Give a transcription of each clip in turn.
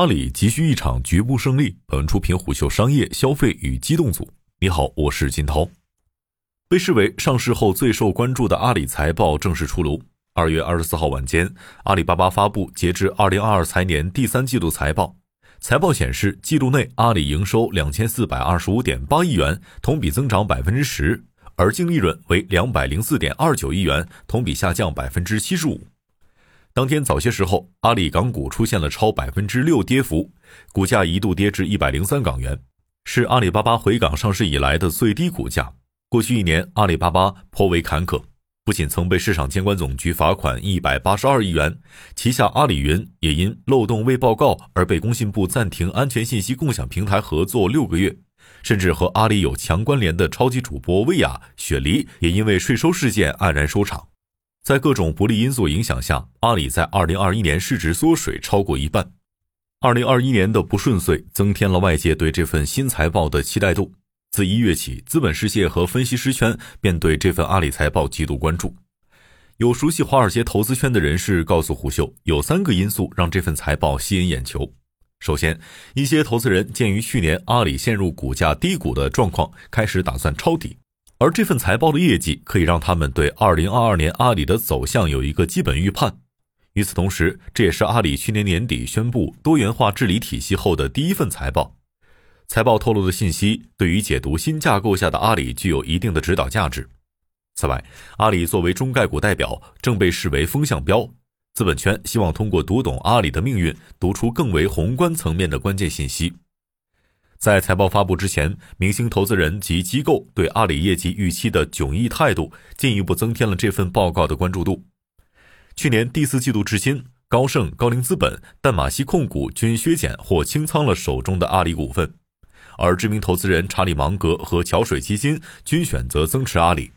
阿里急需一场局部胜利。本出品虎嗅商业消费与机动组。你好，我是金涛。被视为上市后最受关注的阿里财报正式出炉。二月二十四号晚间，阿里巴巴发布截至二零二二财年第三季度财报。财报显示，季度内阿里营收两千四百二十五点八亿元，同比增长百分之十，而净利润为两百零四点二九亿元，同比下降百分之七十五。当天早些时候，阿里港股出现了超百分之六跌幅，股价一度跌至一百零三港元，是阿里巴巴回港上市以来的最低股价。过去一年，阿里巴巴颇为坎坷，不仅曾被市场监管总局罚款一百八十二亿元，旗下阿里云也因漏洞未报告而被工信部暂停安全信息共享平台合作六个月，甚至和阿里有强关联的超级主播薇娅、雪梨也因为税收事件黯然收场。在各种不利因素影响下，阿里在二零二一年市值缩水超过一半。二零二一年的不顺遂增添了外界对这份新财报的期待度。自一月起，资本世界和分析师圈便对这份阿里财报极度关注。有熟悉华尔街投资圈的人士告诉胡秀，有三个因素让这份财报吸引眼球。首先，一些投资人鉴于去年阿里陷入股价低谷的状况，开始打算抄底。而这份财报的业绩可以让他们对二零二二年阿里的走向有一个基本预判。与此同时，这也是阿里去年年底宣布多元化治理体系后的第一份财报。财报透露的信息对于解读新架构下的阿里具有一定的指导价值。此外，阿里作为中概股代表，正被视为风向标。资本圈希望通过读懂阿里的命运，读出更为宏观层面的关键信息。在财报发布之前，明星投资人及机构对阿里业绩预期的迥异态度，进一步增添了这份报告的关注度。去年第四季度至今，高盛、高瓴资本、淡马锡控股均削减或清仓了手中的阿里股份，而知名投资人查理芒格和桥水基金均选择增持阿里。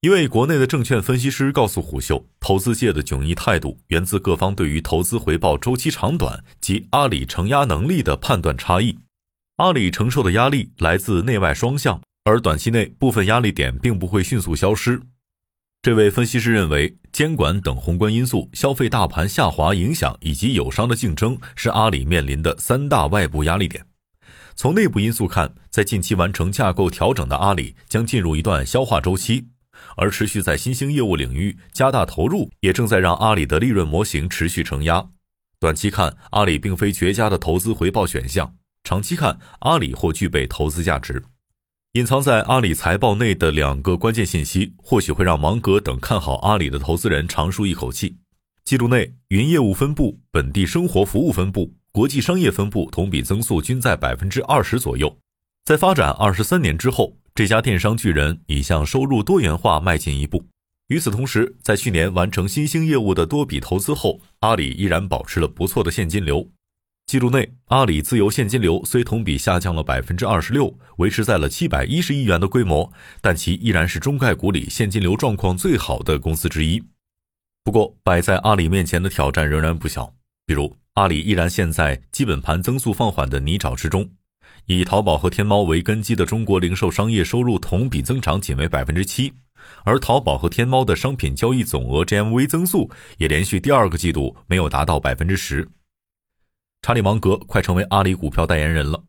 一位国内的证券分析师告诉虎嗅，投资界的迥异态度源自各方对于投资回报周期长短及阿里承压能力的判断差异。阿里承受的压力来自内外双向，而短期内部分压力点并不会迅速消失。这位分析师认为，监管等宏观因素、消费大盘下滑影响以及友商的竞争是阿里面临的三大外部压力点。从内部因素看，在近期完成架构调整的阿里将进入一段消化周期，而持续在新兴业务领域加大投入，也正在让阿里的利润模型持续承压。短期看，阿里并非绝佳的投资回报选项。长期看，阿里或具备投资价值。隐藏在阿里财报内的两个关键信息，或许会让芒格等看好阿里的投资人长舒一口气。季度内，云业务分部、本地生活服务分部、国际商业分部同比增速均在百分之二十左右。在发展二十三年之后，这家电商巨人已向收入多元化迈进一步。与此同时，在去年完成新兴业务的多笔投资后，阿里依然保持了不错的现金流。季度内，阿里自由现金流虽同比下降了百分之二十六，维持在了七百一十亿元的规模，但其依然是中概股里现金流状况最好的公司之一。不过，摆在阿里面前的挑战仍然不小，比如阿里依然陷在基本盘增速放缓的泥沼之中，以淘宝和天猫为根基的中国零售商业收入同比增长仅为百分之七，而淘宝和天猫的商品交易总额 GMV 增速也连续第二个季度没有达到百分之十。查理芒格快成为阿里股票代言人了。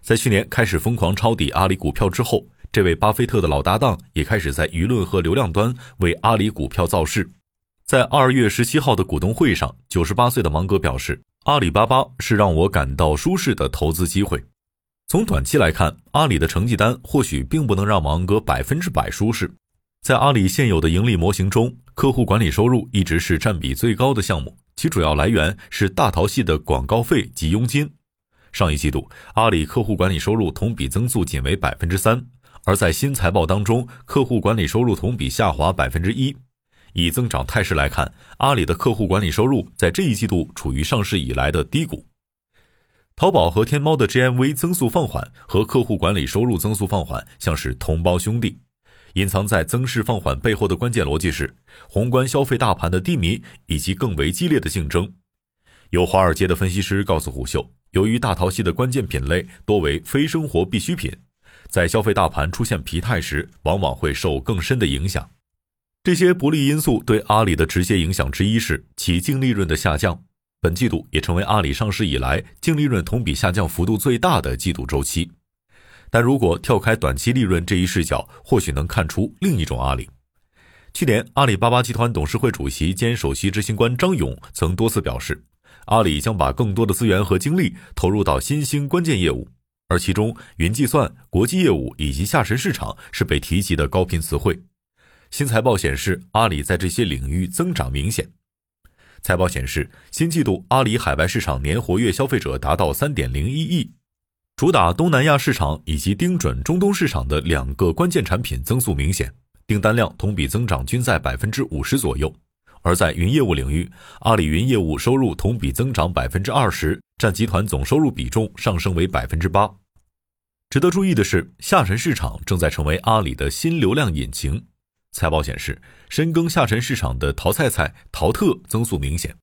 在去年开始疯狂抄底阿里股票之后，这位巴菲特的老搭档也开始在舆论和流量端为阿里股票造势。在二月十七号的股东会上，九十八岁的芒格表示：“阿里巴巴是让我感到舒适的投资机会。”从短期来看，阿里的成绩单或许并不能让芒格百分之百舒适。在阿里现有的盈利模型中，客户管理收入一直是占比最高的项目。其主要来源是大淘系的广告费及佣金。上一季度，阿里客户管理收入同比增速仅为百分之三，而在新财报当中，客户管理收入同比下滑百分之一。以增长态势来看，阿里的客户管理收入在这一季度处于上市以来的低谷。淘宝和天猫的 GMV 增速放缓和客户管理收入增速放缓像是同胞兄弟。隐藏在增势放缓背后的关键逻辑是宏观消费大盘的低迷以及更为激烈的竞争。有华尔街的分析师告诉虎嗅，由于大淘系的关键品类多为非生活必需品，在消费大盘出现疲态时，往往会受更深的影响。这些不利因素对阿里的直接影响之一是其净利润的下降。本季度也成为阿里上市以来净利润同比下降幅度最大的季度周期。但如果跳开短期利润这一视角，或许能看出另一种阿里。去年，阿里巴巴集团董事会主席兼首席执行官张勇曾多次表示，阿里将把更多的资源和精力投入到新兴关键业务，而其中云计算、国际业务以及下沉市场是被提及的高频词汇。新财报显示，阿里在这些领域增长明显。财报显示，新季度阿里海外市场年活跃消费者达到三点零一亿，主打东南亚市场以及盯准中东市场的两个关键产品增速明显，订单量同比增长均在百分之五十左右。而在云业务领域，阿里云业务收入同比增长百分之二十，占集团总收入比重上升为百分之八。值得注意的是，下沉市场正在成为阿里的新流量引擎。财报显示，深耕下沉市场的淘菜菜、淘特增速明显，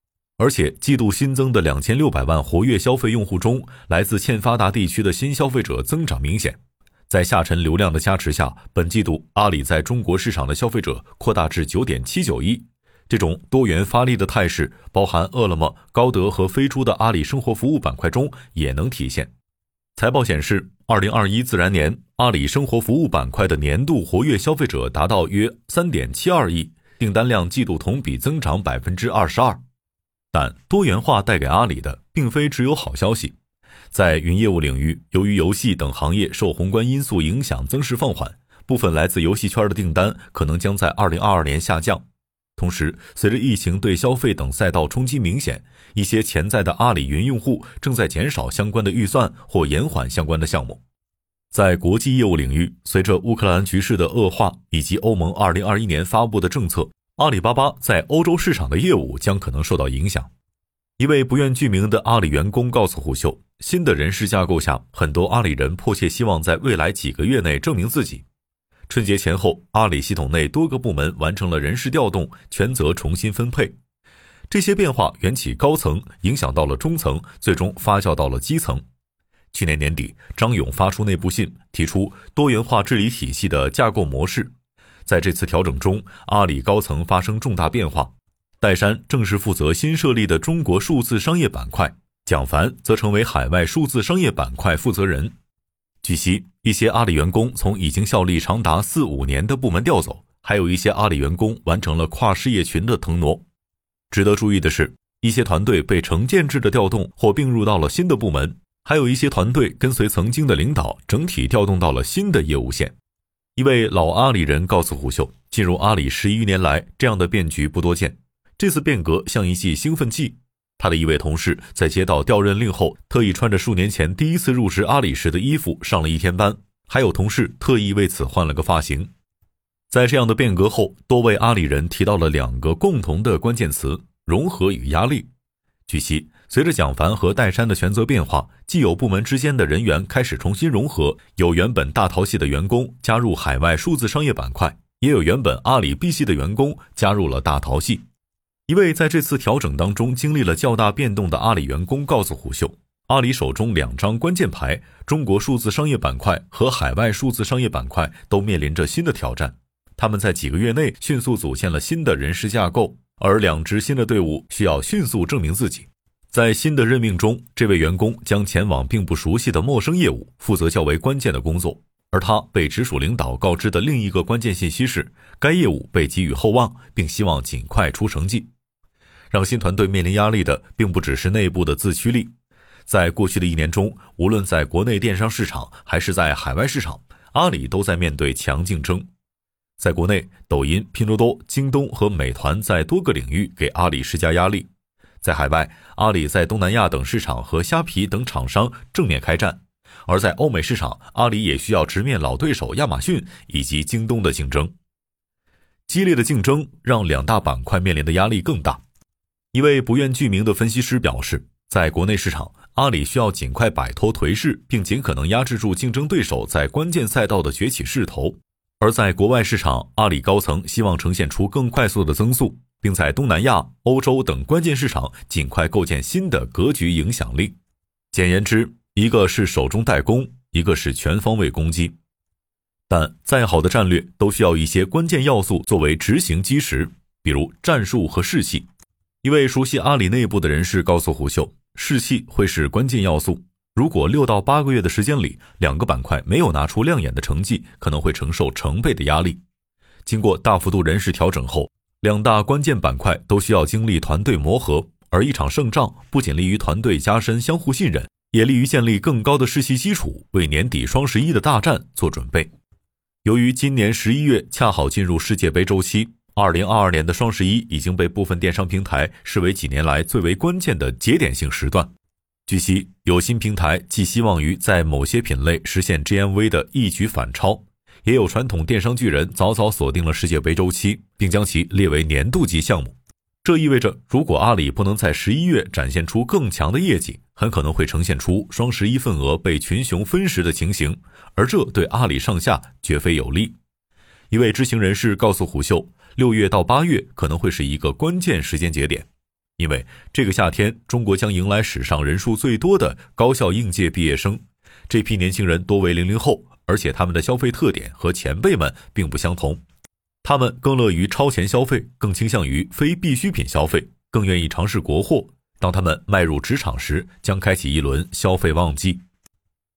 而且季度新增的两千六百万活跃消费用户中，来自欠发达地区的新消费者增长明显。在下沉流量的加持下，本季度阿里在中国市场的消费者扩大至九点七九亿。这种多元发力的态势，包含饿了么、高德和飞猪的阿里生活服务板块中也能体现。财报显示，二零二一自然年，阿里生活服务板块的年度活跃消费者达到约三点七二亿，订单量季度同比增长百分之二十二。但多元化带给阿里的并非只有好消息，在云业务领域，由于游戏等行业受宏观因素影响增势放缓，部分来自游戏圈的订单可能将在二零二二年下降。同时，随着疫情对消费等赛道冲击明显，一些潜在的阿里云用户正在减少相关的预算或延缓相关的项目。在国际业务领域，随着乌克兰局势的恶化以及欧盟2021年发布的政策，阿里巴巴在欧洲市场的业务将可能受到影响。一位不愿具名的阿里员工告诉虎嗅，新的人事架构下，很多阿里人迫切希望在未来几个月内证明自己。春节前后，阿里系统内多个部门完成了人事调动，权责重新分配。这些变化缘起高层，影响到了中层，最终发酵到了基层。去年年底，张勇发出内部信，提出多元化治理体系的架构模式。在这次调整中，阿里高层发生重大变化，戴珊正式负责新设立的中国数字商业板块，蒋凡则成为海外数字商业板块负责人。据悉，一些阿里员工从已经效力长达四五年的部门调走，还有一些阿里员工完成了跨事业群的腾挪。值得注意的是，一些团队被成建制的调动或并入到了新的部门，还有一些团队跟随曾经的领导整体调动到了新的业务线。一位老阿里人告诉胡秀，进入阿里十余年来，这样的变局不多见，这次变革像一剂兴奋剂。他的一位同事在接到调任令后，特意穿着数年前第一次入职阿里时的衣服上了一天班，还有同事特意为此换了个发型。在这样的变革后，多位阿里人提到了两个共同的关键词：融合与压力。据悉，随着蒋凡和戴珊的权责变化，既有部门之间的人员开始重新融合，有原本大淘系的员工加入海外数字商业板块，也有原本阿里 B 系的员工加入了大淘系。一位在这次调整当中经历了较大变动的阿里员工告诉虎嗅，阿里手中两张关键牌——中国数字商业板块和海外数字商业板块，都面临着新的挑战。他们在几个月内迅速组建了新的人事架构，而两支新的队伍需要迅速证明自己。在新的任命中，这位员工将前往并不熟悉的陌生业务，负责较为关键的工作。而他被直属领导告知的另一个关键信息是，该业务被给予厚望，并希望尽快出成绩。让新团队面临压力的，并不只是内部的自驱力。在过去的一年中，无论在国内电商市场还是在海外市场，阿里都在面对强竞争。在国内，抖音、拼多多、京东和美团在多个领域给阿里施加压力；在海外，阿里在东南亚等市场和虾皮等厂商正面开战；而在欧美市场，阿里也需要直面老对手亚马逊以及京东的竞争。激烈的竞争让两大板块面临的压力更大。一位不愿具名的分析师表示，在国内市场，阿里需要尽快摆脱颓势，并尽可能压制住竞争对手在关键赛道的崛起势头；而在国外市场，阿里高层希望呈现出更快速的增速，并在东南亚、欧洲等关键市场尽快构建新的格局影响力。简言之，一个是手中带攻，一个是全方位攻击。但再好的战略都需要一些关键要素作为执行基石，比如战术和士气。一位熟悉阿里内部的人士告诉虎嗅，士气会是关键要素。如果六到八个月的时间里，两个板块没有拿出亮眼的成绩，可能会承受成倍的压力。经过大幅度人事调整后，两大关键板块都需要经历团队磨合，而一场胜仗不仅利于团队加深相互信任，也利于建立更高的士气基础，为年底双十一的大战做准备。由于今年十一月恰好进入世界杯周期，二零二二年的双十一已经被部分电商平台视为几年来最为关键的节点性时段。据悉，有新平台寄希望于在某些品类实现 GMV 的一举反超，也有传统电商巨人早早锁定了世界杯周期，并将其列为年度级项目。这意味着，如果阿里不能在十一月展现出更强的业绩，很可能会呈现出双十一份额被群雄分食的情形，而这对阿里上下绝非有利。一位知情人士告诉虎嗅，六月到八月可能会是一个关键时间节点。因为这个夏天，中国将迎来史上人数最多的高校应届毕业生。这批年轻人多为零零后，而且他们的消费特点和前辈们并不相同。他们更乐于超前消费，更倾向于非必需品消费，更愿意尝试国货。当他们迈入职场时，将开启一轮消费旺季。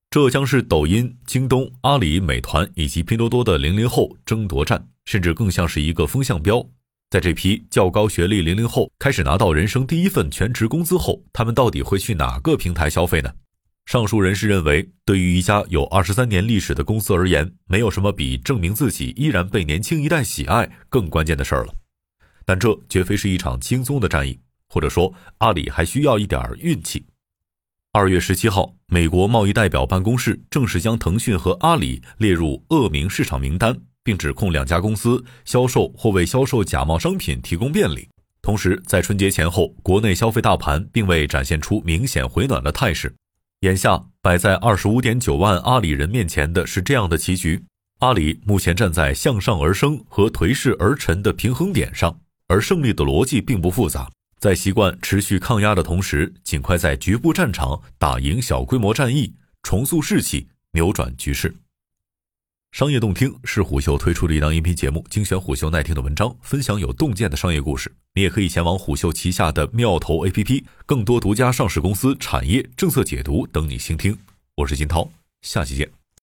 这将是抖音、京东、阿里、美团以及拼多多的零零后争夺战，甚至更像是一个风向标。在这批较高学历零零后开始拿到人生第一份全职工资后，他们到底会去哪个平台消费呢？上述人士认为，对于一家有二十三年历史的公司而言，没有什么比证明自己依然被年轻一代喜爱更关键的事儿了。但这绝非是一场轻松的战役，或者说，阿里还需要一点运气。二月十七号，美国贸易代表办公室正式将腾讯和阿里列入恶名市场名单。并指控两家公司销售或为销售假冒商品提供便利。同时，在春节前后，国内消费大盘并未展现出明显回暖的态势。眼下摆在二十五点九万阿里人面前的是这样的棋局：阿里目前站在向上而生和颓势而沉的平衡点上，而胜利的逻辑并不复杂，在习惯持续抗压的同时，尽快在局部战场打赢小规模战役，重塑士气，扭转局势。商业洞听是虎嗅推出的一档音频节目，精选虎嗅耐听的文章，分享有洞见的商业故事。你也可以前往虎嗅旗下的妙投 APP，更多独家上市公司产业政策解读等你倾听。我是金涛，下期见。